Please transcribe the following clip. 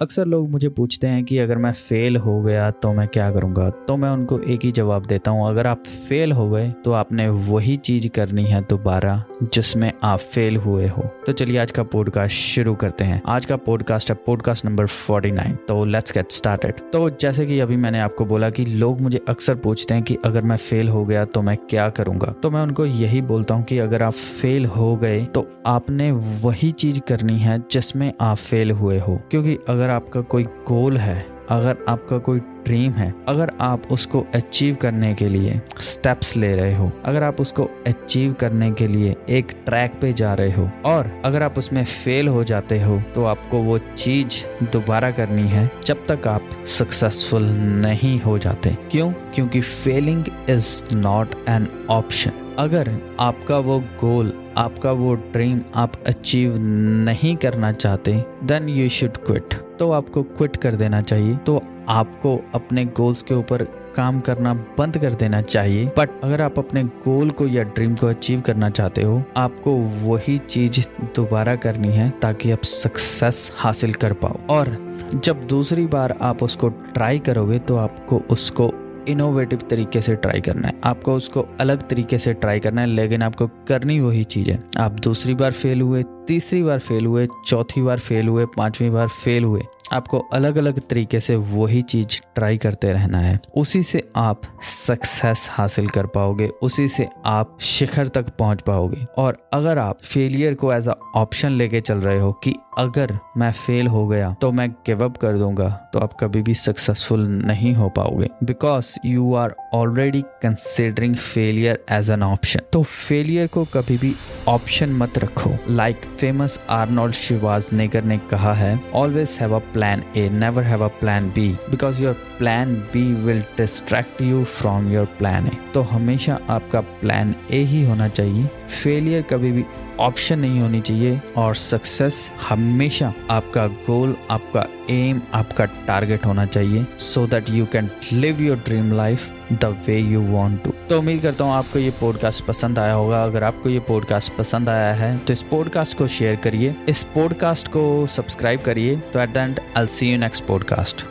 अक्सर लोग मुझे पूछते हैं कि अगर मैं फेल हो गया तो मैं क्या करूँगा? तो मैं उनको एक ही जवाब देता हूँ, अगर आप फेल हो गए तो आपने वही चीज़ करनी है दोबारा जिसमें आप फेल हुए हो. तो चलिए आज का पॉडकास्ट शुरू करते हैं। आज का पॉडकास्ट है पॉडकास्ट नंबर 49 तो लेट्स गेट स्टार्टेड तो जैसे कि अभी मैंने आपको बोला कि लोग मुझे अक्सर पूछते हैं कि अगर मैं फेल हो गया तो मैं क्या करूँगा? तो मैं उनको यही बोलता हूँ कि अगर आप फेल हो गए तो आपने वही चीज़ करनी है जिसमें आप फेल हुए हो। क्योंकि अगर आपका कोई गोल है, अगर आपका कोई ड्रीम है, अगर आप उसको अचीव करने के लिए स्टेप्स ले रहे हो, अगर आप उसको अचीव करने के लिए एक ट्रैक पे जा रहे हो, और अगर आप उसमें फेल हो जाते हो तो आपको वो चीज़ दोबारा करनी है जब तक आप सक्सेसफुल नहीं हो जाते। क्यों? क्योंकि failing is not an option अगर आपका वो गोल, आपका वो ड्रीम आप अचीव नहीं करना चाहते देन यू शुड क्विट तो आपको क्विट कर देना चाहिए। तो आपको अपने गोल्स के ऊपर काम करना बंद कर देना चाहिए। बट अगर आप अपने गोल को या ड्रीम को अचीव करना चाहते हो, आपको वही चीज़ दोबारा करनी है ताकि आप सक्सेस हासिल कर पाओ। और जब दूसरी बार आप उसको ट्राई करोगे तो आपको उसको इनोवेटिव तरीके से ट्राई करना है। आपको उसको अलग तरीके से ट्राई करना है, लेकिन आपको करनी वही चीज़ है। आप दूसरी बार फेल हुए, तीसरी बार फेल हुए, चौथी बार फेल हुए, पांचवी बार फेल हुए आपको अलग अलग तरीके से वही चीज़ ट्राई करते रहना है। उसी से आप सक्सेस हासिल कर पाओगे, उसी से आप शिखर तक पहुँच पाओगे। और अगर आप फेलियर को एज अ ऑप्शन लेके चल रहे हो कि अगर मैं फेल हो गया तो मैं गिव अप कर दूँगा तो आप कभी भी सक्सेसफुल नहीं हो पाओगे। Because you are already considering failure as an option तो फेलियर को कभी भी ऑप्शन मत रखो। लाइक फ़ेमस आर्नोल्ड शिवाजनेगर ने कहा है always have a plan A never have a plan B because your plan B will distract you from your plan A तो हमेशा आपका प्लान ए ही होना चाहिए। फेलियर कभी भी ऑप्शन नहीं होनी चाहिए और सक्सेस हमेशा आपका गोल आपका एम आपका टारगेट होना चाहिए so that you can live your dream life the way you want to तो उम्मीद करता हूँ आपको ये पॉडकास्ट पसंद आया होगा। अगर आपको ये पॉडकास्ट पसंद आया है तो इस पॉडकास्ट को शेयर करिए। इस पॉडकास्ट को सब्सक्राइब करिए। तो at the end I see you next podcast